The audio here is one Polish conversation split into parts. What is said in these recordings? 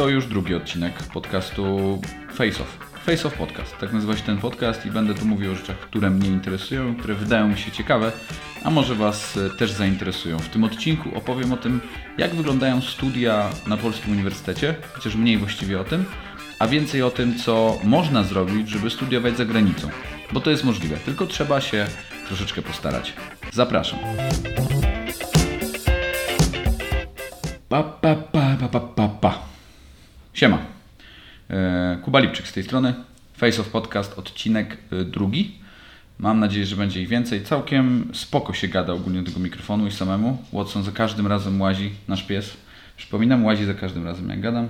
to już drugi odcinek podcastu Face Off. Face Off Podcast. Tak nazywa się ten podcast i będę tu mówił o rzeczach, które mnie interesują, które wydają mi się ciekawe, a może Was e, też zainteresują. W tym odcinku opowiem o tym, jak wyglądają studia na Polskim Uniwersytecie, chociaż mniej właściwie o tym, a więcej o tym, co można zrobić, żeby studiować za granicą. Bo to jest możliwe, tylko trzeba się troszeczkę postarać. Zapraszam. Pa, pa, pa, pa, pa, pa. Siema. E, Kuba Lipczyk z tej strony. Face of Podcast, odcinek e, drugi. Mam nadzieję, że będzie ich więcej. Całkiem spoko się gada ogólnie do tego mikrofonu i samemu. Watson za każdym razem łazi, nasz pies. Przypominam, łazi za każdym razem jak gadam.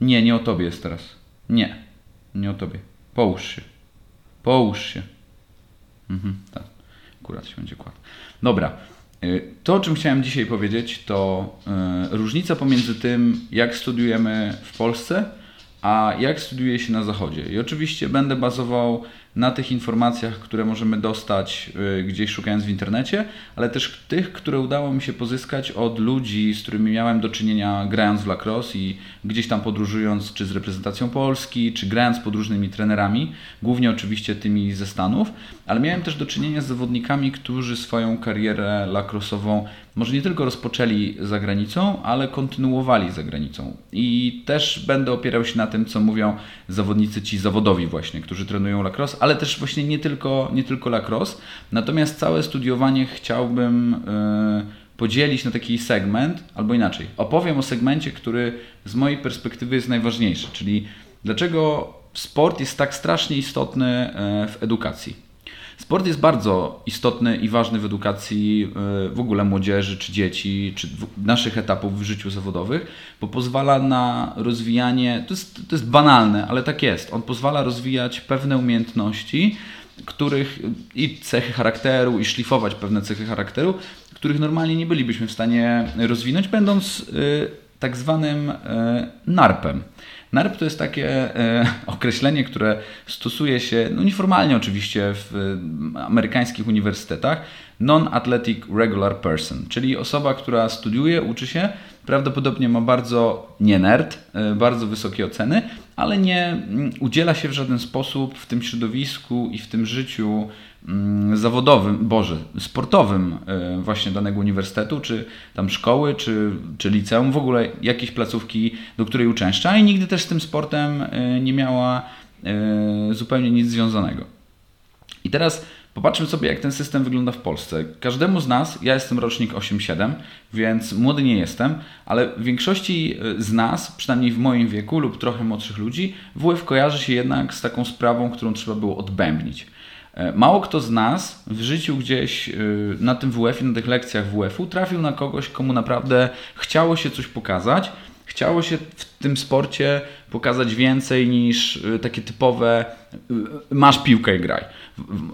Nie, nie o tobie jest teraz. Nie, nie o tobie. Połóż się. Połóż się. Mhm, tak. Akurat się będzie kładł. Dobra. Y, to, o czym chciałem dzisiaj powiedzieć, to y, różnica pomiędzy tym, jak studiujemy w Polsce, a jak studiuje się na Zachodzie. I oczywiście będę bazował na tych informacjach, które możemy dostać y, gdzieś szukając w internecie, ale też tych, które udało mi się pozyskać od ludzi, z którymi miałem do czynienia grając w lacrosse i gdzieś tam podróżując, czy z reprezentacją Polski, czy grając pod różnymi trenerami, głównie oczywiście tymi ze Stanów, ale miałem też do czynienia z zawodnikami, którzy swoją karierę lacrose'ową może nie tylko rozpoczęli za granicą, ale kontynuowali za granicą. I też będę opierał się na tym, co mówią zawodnicy ci zawodowi właśnie, którzy trenują lacrosse, ale też właśnie nie tylko, nie tylko lacrosse. Natomiast całe studiowanie chciałbym yy, podzielić na taki segment, albo inaczej. Opowiem o segmencie, który z mojej perspektywy jest najważniejszy, czyli dlaczego sport jest tak strasznie istotny e, w edukacji. Sport jest bardzo istotny i ważny w edukacji e, w ogóle młodzieży, czy dzieci, czy naszych etapów w życiu zawodowych, bo pozwala na rozwijanie, to jest, to jest banalne, ale tak jest, on pozwala rozwijać pewne umiejętności, których i cechy charakteru, i szlifować pewne cechy charakteru, których normalnie nie bylibyśmy w stanie rozwinąć, będąc e, tak zwanym e, NARP-em. NARP to jest takie e, określenie, które stosuje się, no nieformalnie oczywiście, w e, amerykańskich uniwersytetach, non-athletic regular person, czyli osoba, która studiuje, uczy się, prawdopodobnie ma bardzo, nie nerd, e, bardzo wysokie oceny, ale nie mm, udziela się w żaden sposób w tym środowisku i w tym życiu zawodowym, boże, sportowym e, właśnie danego uniwersytetu, czy tam szkoły, czy, czy liceum, w ogóle jakiejś placówki, do której uczęszcza i nigdy też z tym sportem e, nie miała zupełnie nic związanego. I teraz Popatrzmy sobie, jak ten system wygląda w Polsce. Każdemu z nas, ja jestem rocznik 8-7, więc młody nie jestem, ale w większości e, z nas, przynajmniej w moim wieku lub trochę młodszych ludzi, WF kojarzy się jednak z taką sprawą, którą trzeba było odbębnić. E, mało kto z nas w życiu gdzieś e, na tym WF-ie, na tych lekcjach WF-u trafił na kogoś, komu naprawdę chciało się coś pokazać, chciało się w tym sporcie pokazać więcej niż takie typowe masz piłkę i graj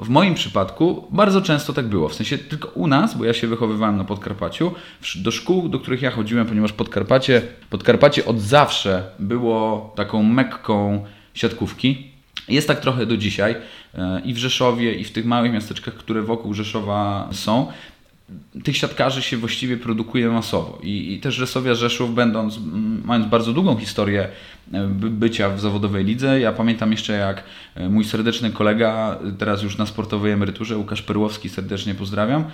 w moim przypadku bardzo często tak było. W sensie tylko u nas, bo ja się wychowywałem na Podkarpaciu, do szkół, do których ja chodziłem, ponieważ Podkarpacie, Podkarpacie od zawsze było taką mekką siatkówki. Jest tak trochę do dzisiaj e, i w Rzeszowie, i w tych małych miasteczkach, które wokół Rzeszowa są tych siatkarzy się właściwie produkuje masowo. I, i też Rzesowia Rzeszów, będąc, mając bardzo długą historię bycia w zawodowej lidze, ja pamiętam jeszcze jak e, mój serdeczny kolega, teraz już na sportowej emeryturze, Łukasz Perłowski, serdecznie pozdrawiam,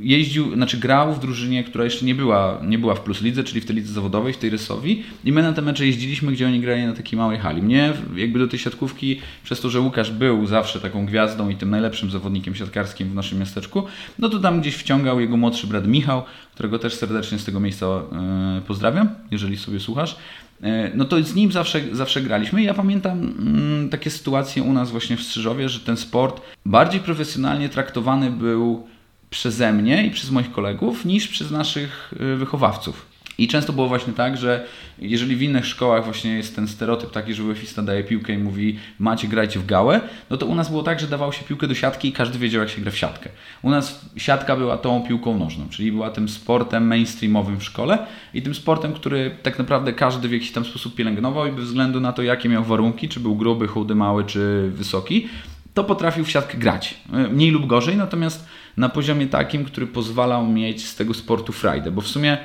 jeździł, znaczy grał w drużynie, która jeszcze nie była, nie była w Plus Lidze, czyli w tej lidze zawodowej, w tej Rysowi i my na te mecze jeździliśmy, gdzie oni grali na takiej małej hali. Mnie jakby do tej siatkówki, przez to, że Łukasz był zawsze taką gwiazdą i tym najlepszym zawodnikiem siatkarskim w naszym miasteczku, no to tam gdzieś wciągał jego młodszy brat Michał, którego też serdecznie z tego miejsca e, pozdrawiam, jeżeli sobie słuchasz. E, no to z nim zawsze, zawsze graliśmy. Ja pamiętam mm, takie sytuacje u nas właśnie w Strzyżowie, że ten sport bardziej profesjonalnie traktowany był przeze mnie i przez moich kolegów niż przez naszych e, wychowawców. I często było właśnie tak, że jeżeli w innych szkołach właśnie jest ten stereotyp taki, że UEFista daje piłkę i mówi macie grajcie w gałę, no to u nas było tak, że dawało się piłkę do siatki i każdy wiedział jak się gra w siatkę. U nas siatka była tą piłką nożną, czyli była tym sportem mainstreamowym w szkole i tym sportem, który tak naprawdę każdy w jakiś tam sposób pielęgnował i bez względu na to jakie miał warunki, czy był gruby, chudy, mały, czy wysoki, to potrafił w siatkę grać. Mniej lub gorzej, natomiast na poziomie takim, który pozwalał mieć z tego sportu frajdę, bo w sumie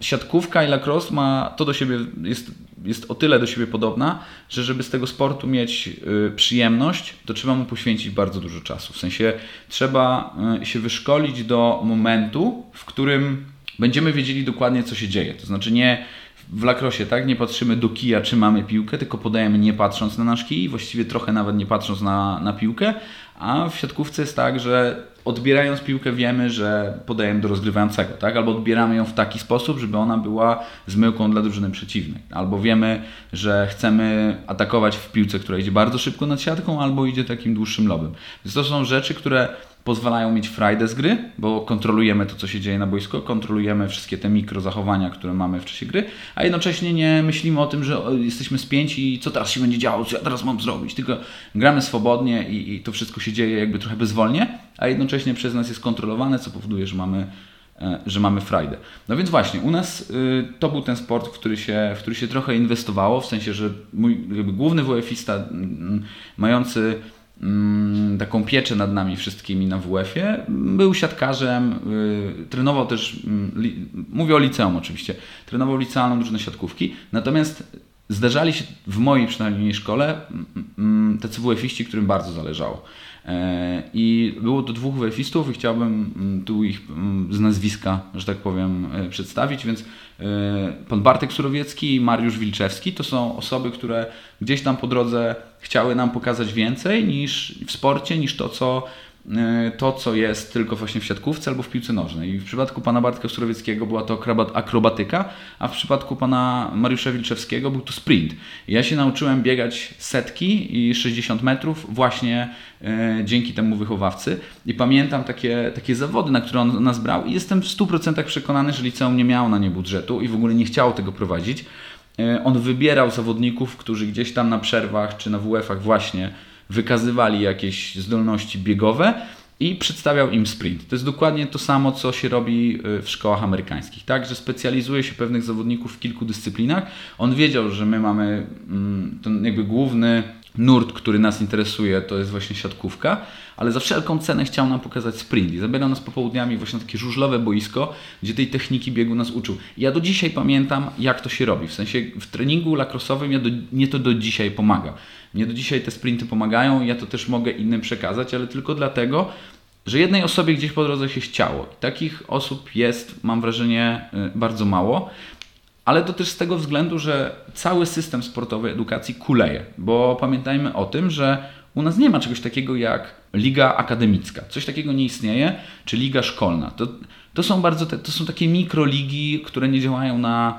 siatkówka i lacrosse ma to do siebie, jest, jest o tyle do siebie podobna, że żeby z tego sportu mieć y, przyjemność, to trzeba mu poświęcić bardzo dużo czasu. W sensie trzeba y, się wyszkolić do momentu, w którym będziemy wiedzieli dokładnie, co się dzieje. To znaczy nie w lakrosie, tak? Nie patrzymy do kija, czy mamy piłkę, tylko podajemy nie patrząc na nasz kij, właściwie trochę nawet nie patrząc na, na piłkę, a w siatkówce jest tak, że odbierając piłkę wiemy, że podajemy do rozgrywającego, tak? Albo odbieramy ją w taki sposób, żeby ona była zmyłką dla drużyny przeciwnej. Albo wiemy, że chcemy atakować w piłce, która idzie bardzo szybko nad siatką, albo idzie takim dłuższym lobem. Więc to są rzeczy, które pozwalają mieć frajdę z gry, bo kontrolujemy to, co się dzieje na boisku, kontrolujemy wszystkie te mikrozachowania, które mamy w czasie gry, a jednocześnie nie myślimy o tym, że jesteśmy spięci i co teraz się będzie działo, co ja teraz mam zrobić, tylko gramy swobodnie i, i to wszystko się dzieje jakby trochę bezwolnie, a jednocześnie przez nas jest kontrolowane, co powoduje, że mamy e, że mamy frajdę. No więc właśnie, u nas y, to był ten sport, w który, się, w który się trochę inwestowało, w sensie, że mój główny WF-ista mm, mający taką pieczę nad nami wszystkimi na WF-ie. Był siatkarzem, yy, trenował też, li, mówię o liceum oczywiście, trenował licealną drużynę siatkówki, natomiast zdarzali się w mojej przynajmniej szkole yy, tacy WF-iści, którym bardzo zależało. E, I było to dwóch WF-istów i chciałbym mm, tu ich mm, z nazwiska, że tak powiem, e, przedstawić, więc e, pan Bartek Surowiecki i Mariusz Wilczewski to są osoby, które gdzieś tam po drodze chciały nam pokazać więcej niż w sporcie, niż to, co to, co jest tylko właśnie w siatkówce albo w piłce nożnej. I w przypadku pana Bartka Surowieckiego była to akrobatyka, a w przypadku pana Mariusza Wilczewskiego był to sprint. Ja się nauczyłem biegać setki i 60 metrów właśnie e, dzięki temu wychowawcy. I pamiętam takie, takie zawody, na które on nas brał i jestem w 100% przekonany, że liceum nie miało na nie budżetu i w ogóle nie chciało tego prowadzić. E, on wybierał zawodników, którzy gdzieś tam na przerwach czy na WF-ach właśnie wykazywali jakieś zdolności biegowe i przedstawiał im sprint. To jest dokładnie to samo, co się robi y, w szkołach amerykańskich, tak? Że specjalizuje się pewnych zawodników w kilku dyscyplinach. On wiedział, że my mamy mm, ten jakby główny nurt, który nas interesuje, to jest właśnie siatkówka, ale za wszelką cenę chciał nam pokazać sprint i zabierał nas popołudniami właśnie na takie żużlowe boisko, gdzie tej techniki biegu nas uczył. Ja do dzisiaj pamiętam, jak to się robi. W sensie w treningu lakrosowym ja do, to do dzisiaj pomaga. Mnie do dzisiaj te sprinty pomagają ja to też mogę innym przekazać, ale tylko dlatego, że jednej osobie gdzieś po drodze się chciało. I takich osób jest, mam wrażenie, y, bardzo mało. Ale to też z tego względu, że cały system sportowy edukacji kuleje, bo pamiętajmy o tym, że u nas nie ma czegoś takiego jak liga akademicka. Coś takiego nie istnieje, czy liga szkolna. To, to są bardzo te, to są takie mikroligi, które nie działają na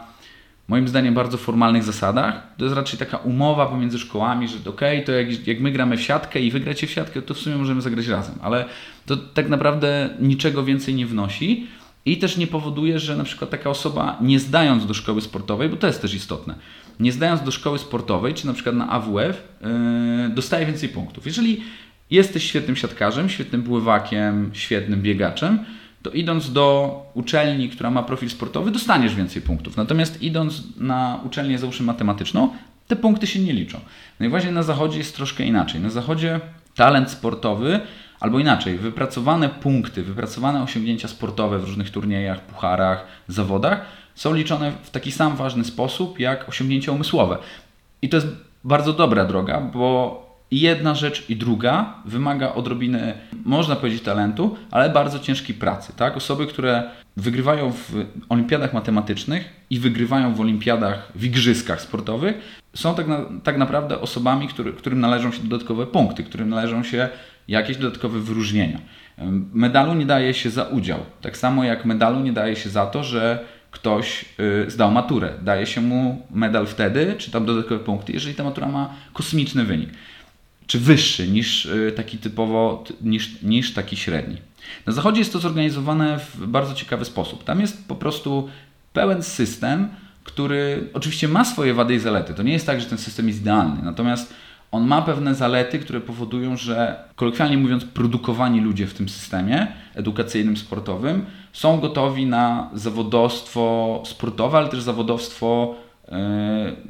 moim zdaniem bardzo formalnych zasadach. To jest raczej taka umowa pomiędzy szkołami, że ok, to jak, jak my gramy w siatkę i wygracie w siatkę, to w sumie możemy zagrać razem, ale to tak naprawdę niczego więcej nie wnosi. I też nie powoduje, że na przykład taka osoba nie zdając do szkoły sportowej, bo to jest też istotne, nie zdając do szkoły sportowej, czy na przykład na AWF, yy, dostaje więcej punktów. Jeżeli jesteś świetnym siatkarzem, świetnym pływakiem, świetnym biegaczem, to idąc do uczelni, która ma profil sportowy, dostaniesz więcej punktów. Natomiast idąc na uczelnię, załóżmy matematyczną, te punkty się nie liczą. No i właśnie na zachodzie jest troszkę inaczej. Na zachodzie talent sportowy, albo inaczej, wypracowane punkty, wypracowane osiągnięcia sportowe w różnych turniejach, pucharach, zawodach są liczone w taki sam ważny sposób jak osiągnięcia umysłowe. I to jest bardzo dobra droga, bo i jedna rzecz i druga wymaga odrobiny, można powiedzieć, talentu, ale bardzo ciężkiej pracy. Tak? Osoby, które wygrywają w olimpiadach matematycznych i wygrywają w olimpiadach, w igrzyskach sportowych, są tak, na, tak naprawdę osobami, który, którym należą się dodatkowe punkty, którym należą się jakieś dodatkowe wyróżnienia. Medalu nie daje się za udział, tak samo jak medalu nie daje się za to, że ktoś y, zdał maturę. Daje się mu medal wtedy, czy tam dodatkowe punkty, jeżeli ta matura ma kosmiczny wynik czy wyższy niż y, taki typowo, niż, niż taki średni. Na zachodzie jest to zorganizowane w bardzo ciekawy sposób. Tam jest po prostu pełen system, który oczywiście ma swoje wady i zalety. To nie jest tak, że ten system jest idealny, natomiast on ma pewne zalety, które powodują, że kolokwialnie mówiąc, produkowani ludzie w tym systemie edukacyjnym, sportowym są gotowi na zawodowstwo sportowe, ale też zawodowstwo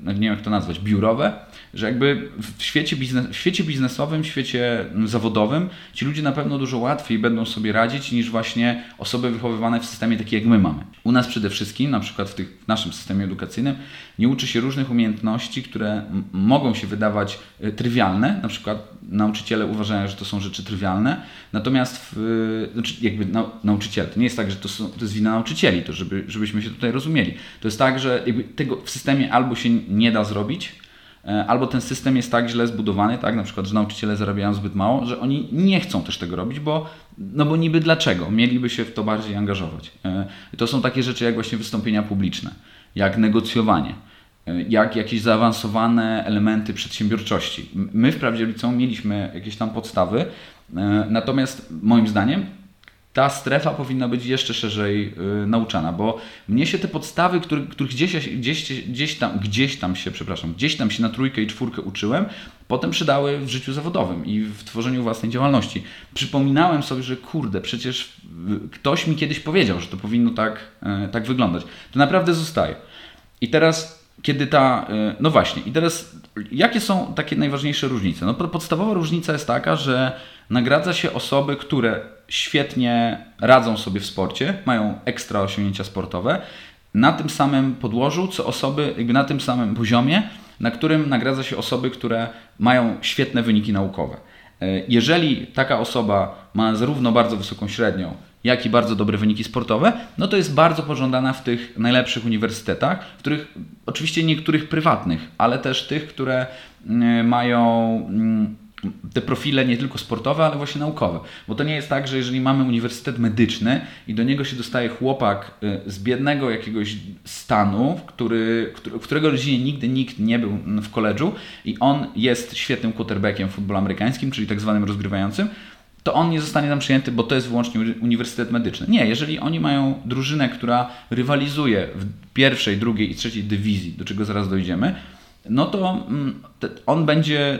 nie wiem jak to nazwać, biurowe, że jakby w świecie, biznes, w świecie biznesowym, w świecie zawodowym ci ludzie na pewno dużo łatwiej będą sobie radzić niż właśnie osoby wychowywane w systemie taki jak my mamy. U nas przede wszystkim, na przykład w, tych, w naszym systemie edukacyjnym, nie uczy się różnych umiejętności, które mogą się wydawać y, trywialne, na przykład nauczyciele uważają, że to są rzeczy trywialne, natomiast w, znaczy jakby nau, nauczyciele, to nie jest tak, że to, są, to jest wina nauczycieli, to żeby, żebyśmy się tutaj rozumieli. To jest tak, że tego w systemie albo się nie da zrobić, albo ten system jest tak źle zbudowany, tak, na przykład, że nauczyciele zarabiają zbyt mało, że oni nie chcą też tego robić, bo no bo niby dlaczego? Mieliby się w to bardziej angażować. E, to są takie rzeczy jak właśnie wystąpienia publiczne, jak negocjowanie E, jak jakieś zaawansowane elementy przedsiębiorczości. My wprawdzie liceum mieliśmy jakieś tam podstawy, e, natomiast moim zdaniem ta strefa powinna być jeszcze szerzej y, nauczana, bo mnie się te podstawy, których, gdzieś, gdzieś, gdzieś, tam, gdzieś tam się, przepraszam, gdzieś tam się na trójkę i czwórkę uczyłem, potem przydały w życiu zawodowym i w tworzeniu własnej działalności. Przypominałem sobie, że kurde, przecież ktoś mi kiedyś powiedział, że to powinno tak, y, tak wyglądać. To naprawdę zostaje. I teraz kiedy ta. Y, no właśnie, i teraz jakie są takie najważniejsze różnice? No, podstawowa różnica jest taka, że nagradza się osoby, które świetnie radzą sobie w sporcie, mają ekstra osiągnięcia sportowe, na tym samym podłożu, co osoby, jakby na tym samym poziomie, na którym nagradza się osoby, które mają świetne wyniki naukowe. Y, jeżeli taka osoba ma zarówno bardzo wysoką średnią, jak i bardzo dobre wyniki sportowe, no to jest bardzo pożądana w tych najlepszych uniwersytetach, w których oczywiście niektórych prywatnych, ale też tych, które mm, mają mm, te profile nie tylko sportowe, ale właśnie naukowe. Bo to nie jest tak, że jeżeli mamy uniwersytet medyczny i do niego się dostaje chłopak y, z biednego jakiegoś stanu, który, którego rodzinie nigdy nikt nie był w koledżu i on jest świetnym quarterbackiem w futbolu amerykańskim, czyli tak zwanym rozgrywającym, to on nie zostanie tam przyjęty, bo to jest wyłącznie uniwersytet medyczny. Nie, jeżeli oni mają drużynę, która rywalizuje w pierwszej, drugiej i trzeciej dywizji, do czego zaraz dojdziemy, no to mm, on będzie,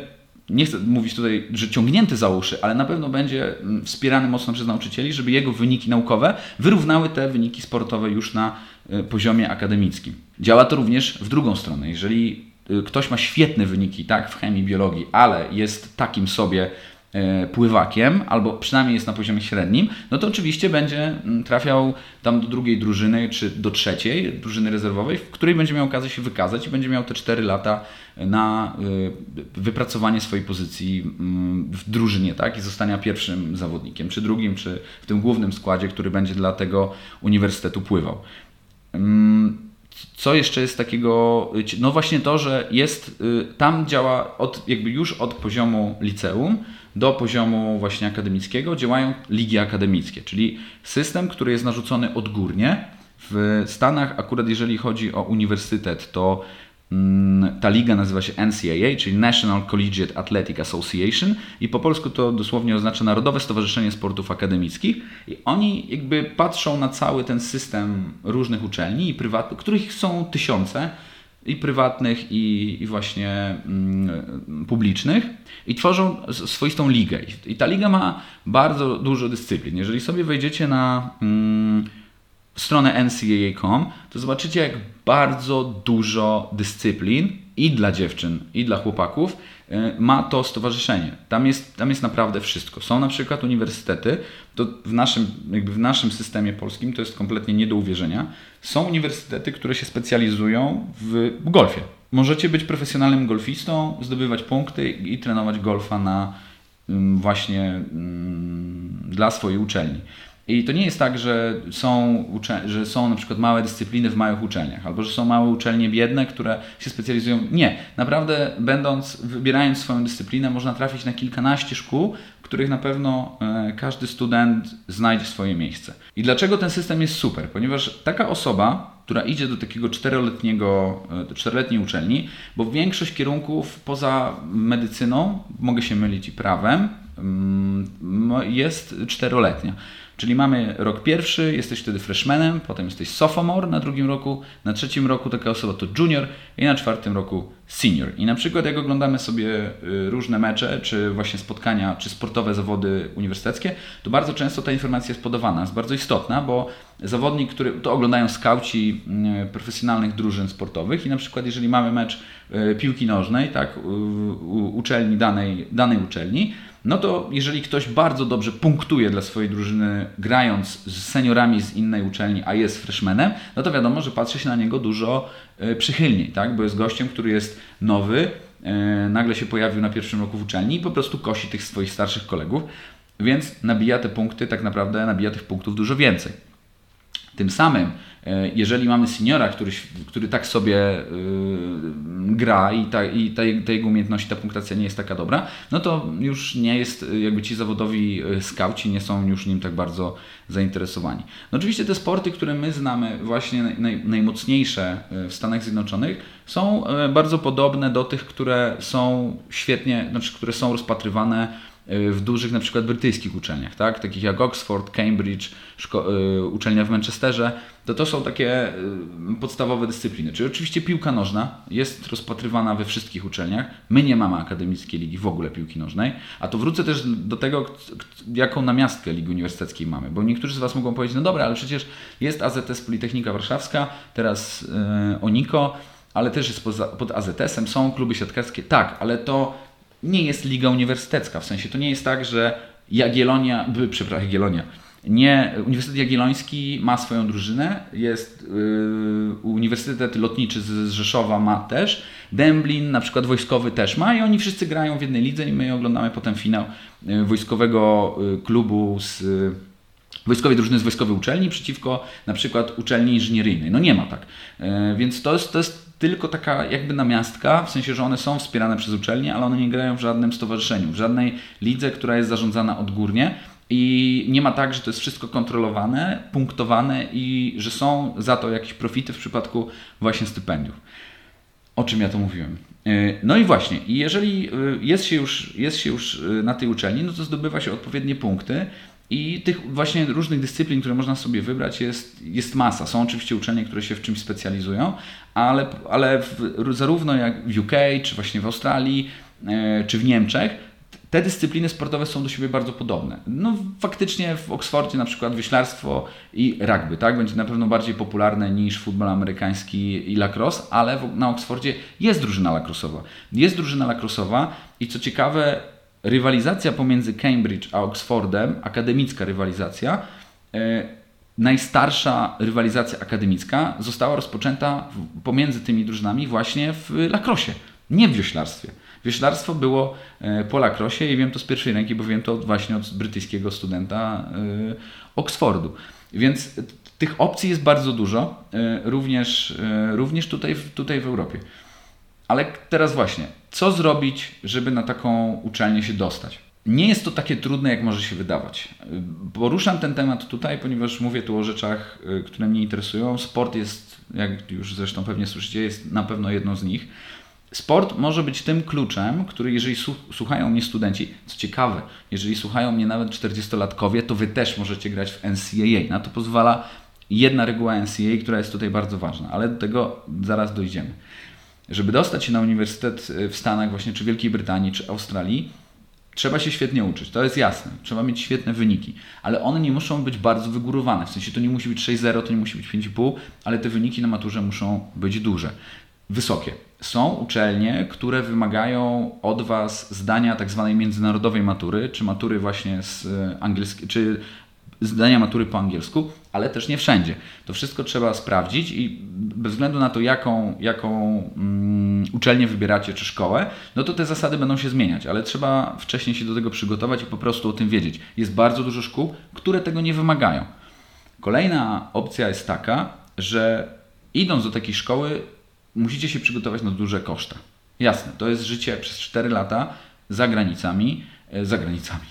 nie chcę mówić tutaj, że ciągnięty za uszy, ale na pewno będzie mm, wspierany mocno przez nauczycieli, żeby jego wyniki naukowe wyrównały te wyniki sportowe już na y, poziomie akademickim. Działa to również w drugą stronę. Jeżeli y, ktoś ma świetne wyniki tak, w chemii, biologii, ale jest takim sobie pływakiem, albo przynajmniej jest na poziomie średnim, no to oczywiście będzie mm, trafiał tam do drugiej drużyny, czy do trzeciej drużyny rezerwowej, w której będzie miał okazję się wykazać i będzie miał te 4 lata na e, wypracowanie swojej pozycji mm, w drużynie, tak? I zostania pierwszym zawodnikiem, czy drugim, czy w tym głównym składzie, który będzie dla tego uniwersytetu pływał. Mm, co jeszcze jest takiego, no właśnie to, że jest, y, tam działa od, jakby już od poziomu liceum, do poziomu właśnie akademickiego działają ligi akademickie, czyli system, który jest narzucony odgórnie. W Stanach, akurat jeżeli chodzi o uniwersytet, to mm, ta liga nazywa się NCAA, czyli National Collegiate Athletic Association i po polsku to dosłownie oznacza Narodowe Stowarzyszenie Sportów Akademickich i oni jakby patrzą na cały ten system różnych uczelni i prywatnych, których są tysiące, i prywatnych, i, i właśnie mm, publicznych, i tworzą swoistą ligę. I ta liga ma bardzo dużo dyscyplin. Jeżeli sobie wejdziecie na mm, stronę ncaa.com, to zobaczycie, jak bardzo dużo dyscyplin i dla dziewczyn, i dla chłopaków ma to stowarzyszenie. Tam jest, tam jest naprawdę wszystko. Są na przykład uniwersytety, to w naszym, jakby w naszym systemie polskim to jest kompletnie nie do uwierzenia. Są uniwersytety, które się specjalizują w golfie. Możecie być profesjonalnym golfistą, zdobywać punkty i trenować golfa na właśnie dla swojej uczelni. I to nie jest tak, że są, że są na przykład małe dyscypliny w małych uczelniach, albo że są małe uczelnie biedne, które się specjalizują. Nie. Naprawdę, będąc, wybierając swoją dyscyplinę, można trafić na kilkanaście szkół, w których na pewno e, każdy student znajdzie swoje miejsce. I dlaczego ten system jest super? Ponieważ taka osoba, która idzie do takiego czteroletniego, e, czteroletniej uczelni, bo większość kierunków poza medycyną, mogę się mylić i prawem, mm, jest czteroletnia. Czyli mamy rok pierwszy, jesteś wtedy freshmanem, potem jesteś sophomore na drugim roku, na trzecim roku taka osoba to junior i na czwartym roku senior. I na przykład jak oglądamy sobie y, różne mecze, czy właśnie spotkania, czy sportowe zawody uniwersyteckie, to bardzo często ta informacja jest podawana, jest bardzo istotna, bo zawodnik, który to oglądają skauci y, profesjonalnych drużyn sportowych i na przykład jeżeli mamy mecz y, piłki nożnej, tak, uczelni danej, danej uczelni, no to jeżeli ktoś bardzo dobrze punktuje dla swojej drużyny, grając z seniorami z innej uczelni, a jest freshmanem, no to wiadomo, że patrzy się na niego dużo e, przychylniej, tak? bo jest gościem, który jest nowy, e, nagle się pojawił na pierwszym roku w uczelni i po prostu kosi tych swoich starszych kolegów, więc nabija te punkty, tak naprawdę nabija tych punktów dużo więcej. Tym samym, e, jeżeli mamy seniora, który, który tak sobie yy, gra i, ta, i ta, ta, jego umiejętności, ta punktacja nie jest taka dobra, no to już nie jest, jakby ci zawodowi e, skauci nie są już nim tak bardzo zainteresowani. No oczywiście te sporty, które my znamy, właśnie naj, najmocniejsze w Stanach Zjednoczonych, są bardzo podobne do tych, które są świetnie, znaczy które są rozpatrywane w dużych na przykład brytyjskich uczelniach, tak? takich jak Oxford, Cambridge, y, uczelnia w Manchesterze, to to są takie y, podstawowe dyscypliny. Czyli oczywiście piłka nożna jest rozpatrywana we wszystkich uczelniach. My nie mamy akademickiej ligi w ogóle piłki nożnej, a to wrócę też do tego, jaką namiastkę Ligi Uniwersyteckiej mamy, bo niektórzy z Was mogą powiedzieć, no dobra, ale przecież jest AZS Politechnika Warszawska, teraz yy, Oniko, ale też jest poza, pod AZS-em, są kluby siatkarskie, tak, ale to nie jest liga uniwersytecka. W sensie to nie jest tak, że Jagiellonia, przepraszam, Jagiellonia, nie, Uniwersytet Jagielloński ma swoją drużynę, jest yy, Uniwersytet Lotniczy z, Rzeszowa ma też, Demblin na przykład wojskowy też ma i oni wszyscy grają w jednej lidze i my oglądamy potem finał yy, wojskowego yy, klubu z yy, wojskowej drużyny z wojskowej uczelni przeciwko na przykład uczelni inżynieryjnej. No nie ma tak. Więc to jest, to jest tylko taka jakby namiastka, w sensie, że one są wspierane przez uczelnie, ale one nie grają w żadnym stowarzyszeniu, w żadnej lidze, która jest zarządzana odgórnie. I nie ma tak, że to jest wszystko kontrolowane, punktowane i że są za to jakieś profity w przypadku właśnie stypendiów. O czym ja to mówiłem? E, no i właśnie, jeżeli e, jest się, już, jest się już e, na tej uczelni, no to zdobywa się odpowiednie punkty i tych właśnie różnych dyscyplin, które można sobie wybrać, jest, jest masa. Są oczywiście uczelnie, które się w czymś specjalizują, ale, ale w, zarówno jak w UK, czy właśnie w Australii, e, czy w Niemczech, te dyscypliny sportowe są do siebie bardzo podobne. No faktycznie w Oksfordzie na przykład wyślarstwo i rugby, tak? Będzie na pewno bardziej popularne niż futbol amerykański i lacrosse, ale w, na Oksfordzie jest drużyna lacrossowa. Jest drużyna lacrossowa i co ciekawe, rywalizacja pomiędzy Cambridge a Oxfordem, akademicka rywalizacja, e, najstarsza rywalizacja akademicka została rozpoczęta pomiędzy tymi drużynami właśnie w lakrosie, nie w wioślarstwie. Wioślarstwo było e, po lakrosie i wiem to z pierwszej ręki, bo wiem to właśnie od brytyjskiego studenta e, Oxfordu. Więc tych opcji jest bardzo dużo, również, również tutaj, tutaj w Europie. Ale teraz właśnie, co zrobić, żeby na taką uczelnię się dostać? Nie jest to takie trudne, jak może się wydawać. Poruszam ten temat tutaj, ponieważ mówię tu o rzeczach, y, które mnie interesują. Sport jest, jak już zresztą pewnie słyszycie, jest na pewno jedną z nich. Sport może być tym kluczem, który jeżeli słuchają mnie studenci, co ciekawe, jeżeli słuchają mnie nawet 40-latkowie, to Wy też możecie grać w NCAA. Na to pozwala jedna reguła NCAA, która jest tutaj bardzo ważna, ale do tego zaraz dojdziemy. Żeby dostać się na uniwersytet y, w Stanach, właśnie czy Wielkiej Brytanii, czy Australii, trzeba się świetnie uczyć. To jest jasne. Trzeba mieć świetne wyniki, ale one nie muszą być bardzo wygórowane. W sensie to nie musi być 6-0, to nie musi być 5,5, ale te wyniki na maturze muszą być duże, wysokie. Są uczelnie, które wymagają od Was zdania tak zwanej międzynarodowej matury, czy matury właśnie z y, angielskiej, czy zdania matury po angielsku, ale też nie wszędzie. To wszystko trzeba sprawdzić i bez względu na to, jaką, jaką um, uczelnię wybieracie czy szkołę, no to te zasady będą się zmieniać, ale trzeba wcześniej się do tego przygotować i po prostu o tym wiedzieć. Jest bardzo dużo szkół, które tego nie wymagają. Kolejna opcja jest taka, że idąc do takiej szkoły, musicie się przygotować na duże koszta. Jasne, to jest życie przez 4 lata za granicami, e, za granicami,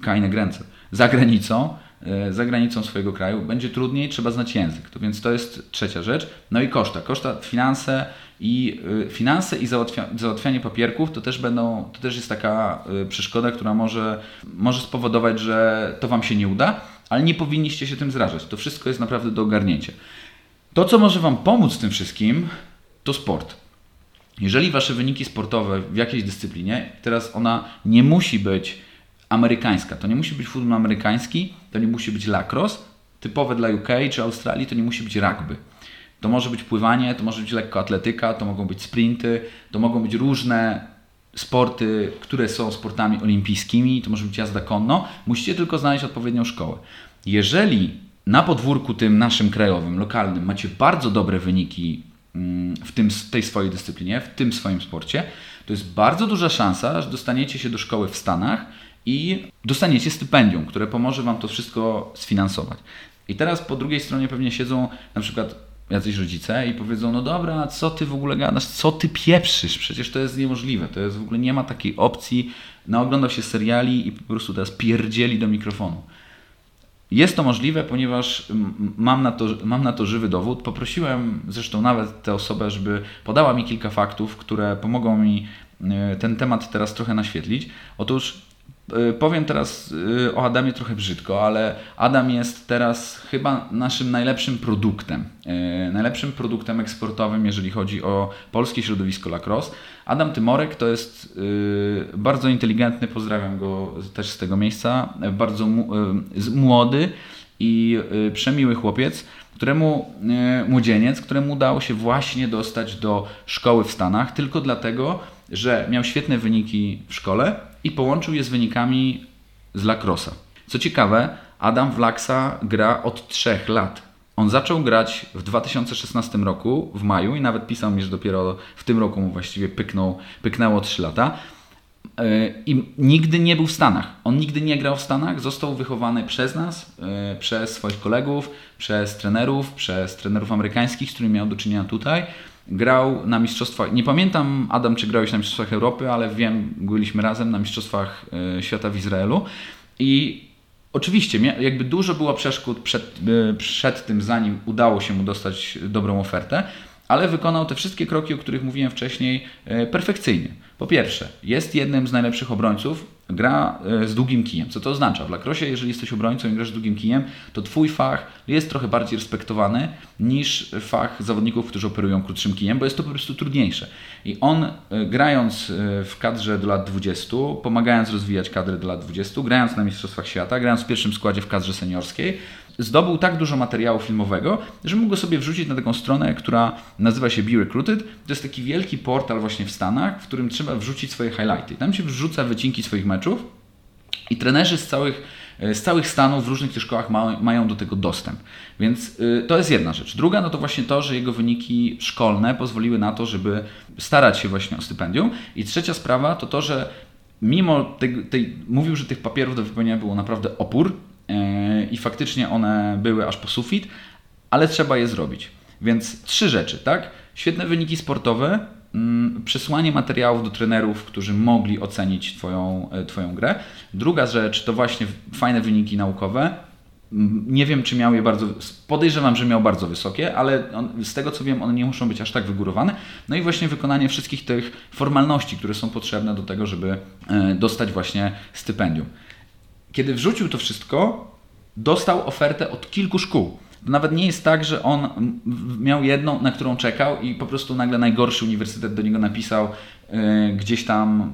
kajne gręce, za granicą, E, za granicą swojego kraju, będzie trudniej, trzeba znać język. To więc to jest trzecia rzecz. No i koszta. Koszta, finanse i y, finanse i załatwia, załatwianie papierków to też będą, to też jest taka y, przeszkoda, która może, może spowodować, że to Wam się nie uda. ale nie powinniście się tym zrażać. To wszystko jest naprawdę do ogarnięcia. To, co może Wam pomóc w tym wszystkim, to sport. Jeżeli Wasze wyniki sportowe w jakiejś dyscyplinie, teraz ona nie musi być amerykańska, to nie musi być futbol amerykański, to nie musi być lacrosse, typowe dla UK czy Australii, to nie musi być rugby. To może być pływanie, to może być lekkoatletyka, to mogą być sprinty, to mogą być różne sporty, które są sportami olimpijskimi, to może być jazda konno. Musicie tylko znaleźć odpowiednią szkołę. Jeżeli na podwórku tym naszym krajowym, lokalnym macie bardzo dobre wyniki mm, w tym, tej swojej dyscyplinie, w tym swoim sporcie, to jest bardzo duża szansa, że dostaniecie się do szkoły w Stanach i dostaniecie stypendium, które pomoże Wam to wszystko sfinansować. I teraz po drugiej stronie pewnie siedzą na przykład jacyś rodzice i powiedzą, no dobra, co ty w ogóle gadasz, co ty pieprzysz, przecież to jest niemożliwe, to jest w ogóle nie ma takiej opcji, naoglądał się seriali i po prostu teraz pierdzieli do mikrofonu. Jest to możliwe, ponieważ mam na, to, mam na to żywy dowód. Poprosiłem zresztą nawet tę osobę, żeby podała mi kilka faktów, które pomogą mi e, ten temat teraz trochę naświetlić. Otóż powiem teraz y, o Adamie trochę brzydko, ale Adam jest teraz chyba naszym najlepszym produktem. Y, najlepszym produktem eksportowym, jeżeli chodzi o polskie środowisko lacrosse. Adam Tymorek to jest bardzo inteligentny, pozdrawiam go też z tego miejsca, bardzo młody i przemiły chłopiec, któremu młodzieniec, któremu udało się właśnie dostać do szkoły w Stanach tylko dlatego, że miał świetne wyniki w szkole i połączył je z wynikami z Lacrosa. Co ciekawe, Adam Wlaksa gra od 3 lat. On zaczął grać w 2016 roku, w maju, i nawet pisał mi, że dopiero w tym roku mu właściwie pyknął, pyknęło 3 lata. E, I nigdy nie był w Stanach. On nigdy nie grał w Stanach. Został wychowany przez nas, e, przez swoich kolegów, przez trenerów, przez trenerów amerykańskich, z którymi miał do czynienia tutaj grał na mistrzostwach, nie pamiętam Adam czy grałeś na mistrzostwach Europy, ale wiem, byliśmy razem na mistrzostwach e, świata w Izraelu i oczywiście jakby dużo było przeszkód przed, e, przed tym, zanim udało się mu dostać dobrą ofertę, ale wykonał te wszystkie kroki, o których mówiłem wcześniej, e, perfekcyjnie. Po pierwsze, jest jednym z najlepszych obrońców, gra e, z długim kijem. Co to oznacza? W lakrosie, jeżeli jesteś obrońcą i grasz z długim kijem, to Twój fach jest trochę bardziej respektowany niż fach zawodników, którzy operują krótszym kijem, bo jest to po prostu trudniejsze. I on e, grając w kadrze do lat 20, pomagając rozwijać kadrę do lat 20, grając na Mistrzostwach Świata, grając w pierwszym składzie w kadrze seniorskiej, zdobył tak dużo materiału filmowego, że mógł go sobie wrzucić na taką stronę, która nazywa się Be Recruited. To jest taki wielki portal właśnie w Stanach, w którym trzeba wrzucić swoje highlighty. Tam się wrzuca wycinki swoich meczów i trenerzy z całych e, z całych Stanów w różnych tych szkołach ma, mają do tego dostęp. Więc y, to jest jedna rzecz. Druga no to właśnie to, że jego wyniki szkolne pozwoliły na to, żeby starać się właśnie o stypendium. I trzecia sprawa to to, że mimo tej, tej mówił, że tych papierów do wypełnienia było naprawdę opór, E, i faktycznie one były aż po sufit, ale trzeba je zrobić. Więc trzy rzeczy, tak? Świetne wyniki sportowe, przesłanie materiałów do trenerów, którzy mogli ocenić twoją, e, twoją grę. Druga rzecz to właśnie fajne wyniki naukowe. Mm, nie wiem, czy miał je bardzo. Podejrzewam, że miał bardzo wysokie, ale on, z tego co wiem, one nie muszą być aż tak wygórowane. No i właśnie wykonanie wszystkich tych formalności, które są potrzebne do tego, żeby e, dostać właśnie stypendium. Kiedy wrzucił to wszystko, dostał ofertę od kilku szkół. Nawet nie jest tak, że on miał jedną, na którą czekał i po prostu nagle najgorszy uniwersytet do niego napisał yy, gdzieś tam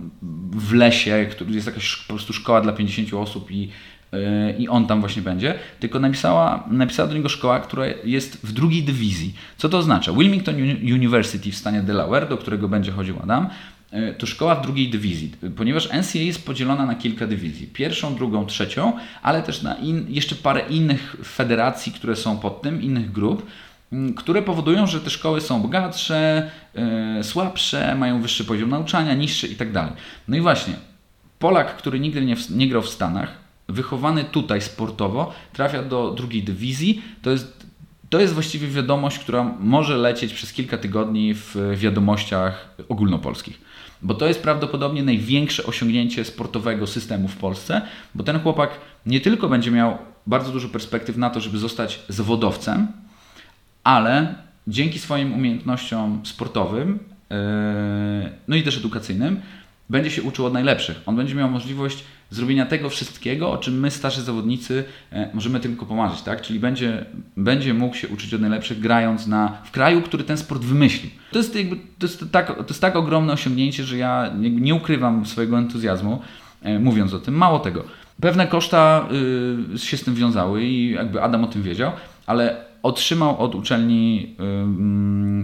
w lesie, który jest jakaś po prostu szkoła dla 50 osób i, yy, i on tam właśnie będzie, tylko napisała, napisała do niego szkoła, która jest w drugiej dywizji. Co to oznacza? Wilmington University w stanie Delaware, do którego będzie chodził Adam, to szkoła w drugiej dywizji, ponieważ NCAA jest podzielona na kilka dywizji. Pierwszą, drugą, trzecią, ale też na in, jeszcze parę innych federacji, które są pod tym, innych grup, które powodują, że te szkoły są bogatsze, yy, słabsze, mają wyższy poziom nauczania, niższy itd. Tak no i właśnie, Polak, który nigdy nie, nie grał w Stanach, wychowany tutaj sportowo, trafia do drugiej dywizji, to jest to jest właściwie wiadomość, która może lecieć przez kilka tygodni w wiadomościach ogólnopolskich bo to jest prawdopodobnie największe osiągnięcie sportowego systemu w Polsce, bo ten chłopak nie tylko będzie miał bardzo dużo perspektyw na to, żeby zostać zawodowcem, ale dzięki swoim umiejętnościom sportowym, yy, no i też edukacyjnym, będzie się uczył od najlepszych. On będzie miał możliwość zrobienia tego wszystkiego, o czym my, starzy zawodnicy, e, możemy tylko pomarzyć, tak? Czyli będzie, będzie mógł się uczyć od najlepszych, grając na, w kraju, który ten sport wymyślił. To jest, jakby, to jest, tak, to jest tak ogromne osiągnięcie, że ja nie ukrywam swojego entuzjazmu, e, mówiąc o tym. Mało tego, pewne koszta y, się z tym wiązały i jakby Adam o tym wiedział, ale otrzymał od uczelni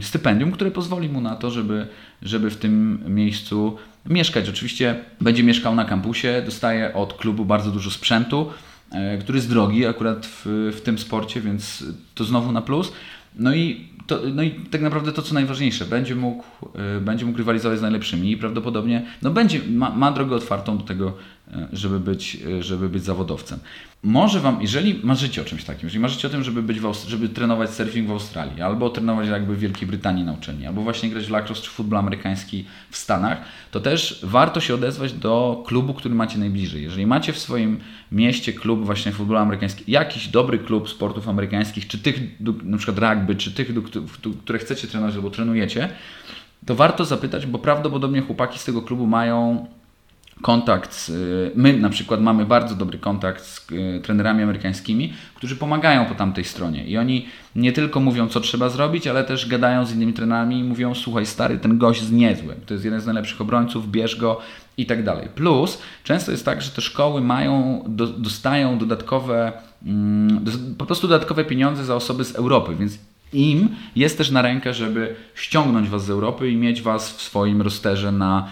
stypendium, które pozwoli mu na to, żeby, żeby w tym miejscu mieszkać. Oczywiście będzie mieszkał na kampusie, dostaje od klubu bardzo dużo sprzętu, y, który jest drogi akurat w, w tym sporcie, więc to znowu na plus. No i, to, no i tak naprawdę to, co najważniejsze, będzie mógł, y, będzie mógł rywalizować z najlepszymi i prawdopodobnie no będzie, ma, ma drogę otwartą do tego, żeby być, żeby być zawodowcem. Może Wam, jeżeli marzycie o czymś takim, jeżeli marzycie o tym, żeby, być żeby trenować surfing w Australii, albo trenować jakby w Wielkiej Brytanii na uczelni, albo właśnie grać w lacrosse czy futbol amerykański w Stanach, to też warto się odezwać do klubu, który macie najbliżej. Jeżeli macie w swoim mieście klub właśnie futbolu amerykańskiego, jakiś dobry klub sportów amerykańskich, czy tych, na przykład rugby, czy tych, które chcecie trenować albo trenujecie, to warto zapytać, bo prawdopodobnie chłopaki z tego klubu mają kontakt z, y, my na przykład mamy bardzo dobry kontakt z y, trenerami amerykańskimi, którzy pomagają po tamtej stronie i oni nie tylko mówią co trzeba zrobić, ale też gadają z innymi trenerami i mówią słuchaj stary, ten gość jest niezły, to jest jeden z najlepszych obrońców, bierz go i tak dalej. Plus często jest tak, że te szkoły mają, do, dostają dodatkowe, mm, po prostu dodatkowe pieniądze za osoby z Europy, więc im jest też na rękę, żeby ściągnąć Was z Europy i mieć Was w swoim rosterze na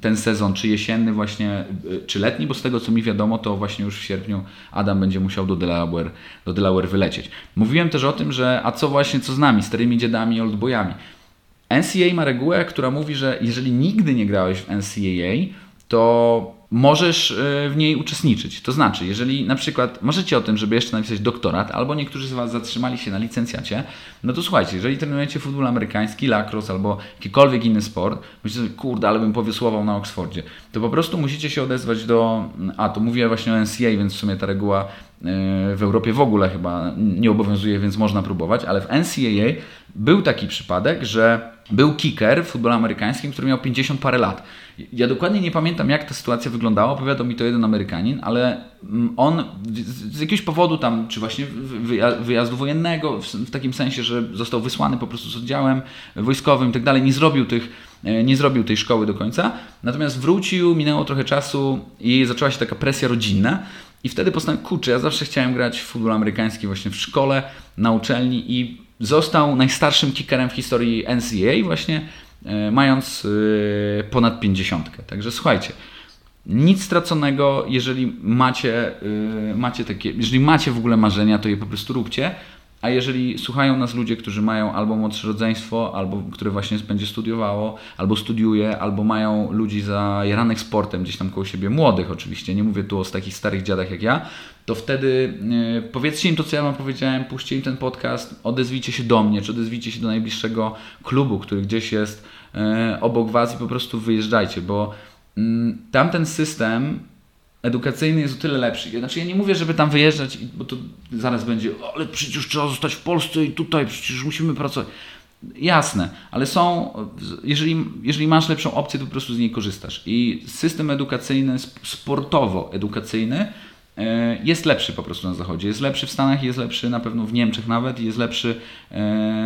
ten sezon, czy jesienny właśnie, y, czy letni, bo z tego co mi wiadomo, to właśnie już w sierpniu Adam będzie musiał do Delaware, do Delaware wylecieć. Mówiłem też o tym, że a co właśnie, co z nami, starymi dziadami, oldboyami. NCAA ma regułę, która mówi, że jeżeli nigdy nie grałeś w NCAA, to możesz e, w niej uczestniczyć. To znaczy, jeżeli na przykład marzycie o tym, żeby jeszcze napisać doktorat, albo niektórzy z Was zatrzymali się na licencjacie, no to słuchajcie, jeżeli trenujecie futbol amerykański, lacrosse albo jakikolwiek inny sport, myślicie sobie, kurde, ale bym powiosłował na Oksfordzie, to po prostu musicie się odezwać do, a to mówię właśnie o NCA, więc w sumie ta reguła w Europie w ogóle chyba nie obowiązuje, więc można próbować, ale w NCAA był taki przypadek, że był kicker w futbolu amerykańskim, który miał 50 parę lat. Ja dokładnie nie pamiętam, jak ta sytuacja wyglądała, opowiadał mi to jeden Amerykanin, ale mm, on z jakiegoś powodu tam, czy właśnie wyjazdu wojennego, w takim sensie, że został wysłany po prostu z oddziałem wojskowym i tak dalej, nie zrobił tych e, nie zrobił tej szkoły do końca, natomiast wrócił, minęło trochę czasu i zaczęła się taka presja rodzinna i wtedy postanowił, kurczę, ja zawsze chciałem grać w futbol amerykański właśnie w szkole, na uczelni i został najstarszym kickerem w historii NCAA właśnie e, mając e, ponad 50. Także słuchajcie, nic straconego, jeżeli macie, e, macie takie, jeżeli macie w ogóle marzenia, to je po prostu róbcie. A jeżeli słuchają nas ludzie, którzy mają albo młodsze rodzeństwo, albo które właśnie będzie studiowało, albo studiuje, albo mają ludzi zajaranych sportem gdzieś tam koło siebie, młodych oczywiście, nie mówię tu o takich starych dziadach jak ja, to wtedy yy, powiedzcie im to, co ja Wam powiedziałem, puśćcie im ten podcast, odezwijcie się do mnie, czy odezwijcie się do najbliższego klubu, który gdzieś jest yy, obok Was i po prostu wyjeżdżajcie, bo yy, tamten system edukacyjny jest o tyle lepszy. Znaczy ja nie mówię, żeby tam wyjeżdżać, bo to zaraz będzie, ale przecież trzeba zostać w Polsce i tutaj przecież musimy pracować. Jasne, ale są, jeżeli, jeżeli masz lepszą opcję, to po prostu z niej korzystasz. I system edukacyjny, sportowo-edukacyjny e, jest lepszy po prostu na zachodzie. Jest lepszy w Stanach, jest lepszy na pewno w Niemczech nawet, jest lepszy e,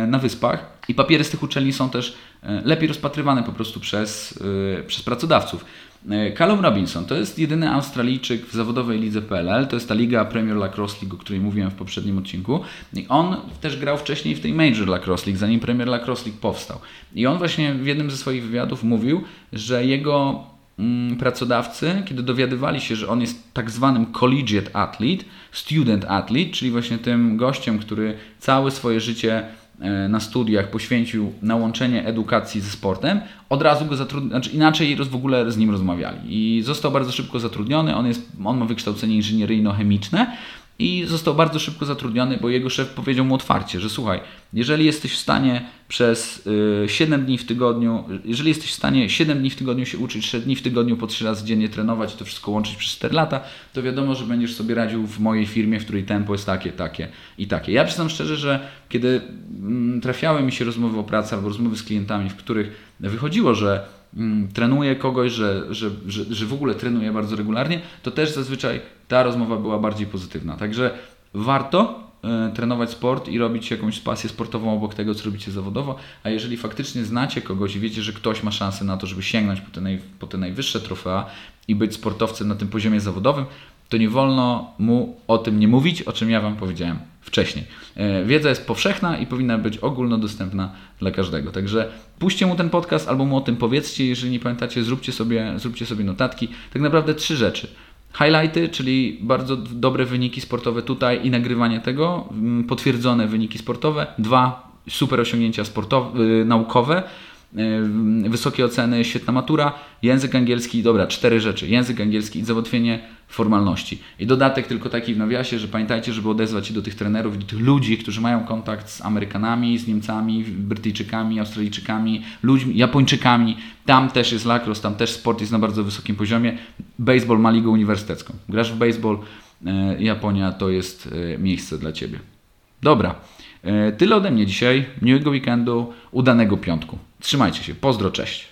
na wyspach. I papiery z tych uczelni są też e, lepiej rozpatrywane po prostu przez, przez pracodawców. E, Callum Robinson to jest jedyny Australijczyk w zawodowej lidze PLL, to jest ta liga Premier Lacrosse League, o której mówiłem w poprzednim odcinku. I on też grał wcześniej w tej Major Lacrosse League, zanim Premier Lacrosse League powstał. I on właśnie w jednym ze swoich wywiadów mówił, że jego mm, pracodawcy, kiedy dowiadywali się, że on jest tak zwanym collegiate athlete, student athlete, czyli właśnie tym gościem, który całe swoje życie na studiach poświęcił na łączenie edukacji ze sportem, od razu go zatrudniono, znaczy inaczej w ogóle z nim rozmawiali. I został bardzo szybko zatrudniony, on, jest, on ma wykształcenie inżynieryjno-chemiczne, i został bardzo szybko zatrudniony, bo jego szef powiedział mu otwarcie, że słuchaj, jeżeli jesteś w stanie przez 7 y, dni w tygodniu, jeżeli jesteś w stanie 7 dni w tygodniu się uczyć, 3 dni w tygodniu po 3 razy dziennie trenować i to wszystko łączyć przez 4 lata, to wiadomo, że będziesz sobie radził w mojej firmie, w której tempo jest takie, takie i takie. Ja przyznam szczerze, że kiedy mm, trafiały mi się rozmowy o pracy albo rozmowy z klientami, w których wychodziło, że trenuje kogoś, że, że, że, że w ogóle trenuje bardzo regularnie, to też zazwyczaj ta rozmowa była bardziej pozytywna. Także warto e, trenować sport i robić jakąś pasję sportową obok tego, co robicie zawodowo, a jeżeli faktycznie znacie kogoś i wiecie, że ktoś ma szansę na to, żeby sięgnąć po te, naj, po te najwyższe trofea i być sportowcem na tym poziomie zawodowym, to nie wolno mu o tym nie mówić, o czym ja Wam powiedziałem wcześniej. E, wiedza jest powszechna i powinna być ogólnodostępna dla każdego. Także puśćcie mu ten podcast albo mu o tym powiedzcie. Jeżeli nie pamiętacie, zróbcie sobie, zróbcie sobie notatki. Tak naprawdę trzy rzeczy. Highlighty, czyli bardzo dobre wyniki sportowe tutaj i nagrywanie tego, potwierdzone wyniki sportowe. Dwa, super osiągnięcia sportowe, y, naukowe wysokie oceny, świetna matura, język angielski, dobra, cztery rzeczy. Język angielski i załatwienie formalności. I dodatek tylko taki w nawiasie, że pamiętajcie, żeby odezwać się do tych trenerów, do tych ludzi, którzy mają kontakt z Amerykanami, z Niemcami, Brytyjczykami, Australijczykami, ludźmi, Japończykami. Tam też jest lacrosse, tam też sport jest na bardzo wysokim poziomie. Baseball ma ligę uniwersytecką. Grasz w baseball, yy, Japonia to jest yy, miejsce dla Ciebie. Dobra. Tyle ode mnie dzisiaj. Miłego weekendu, udanego piątku. Trzymajcie się. Pozdro, cześć.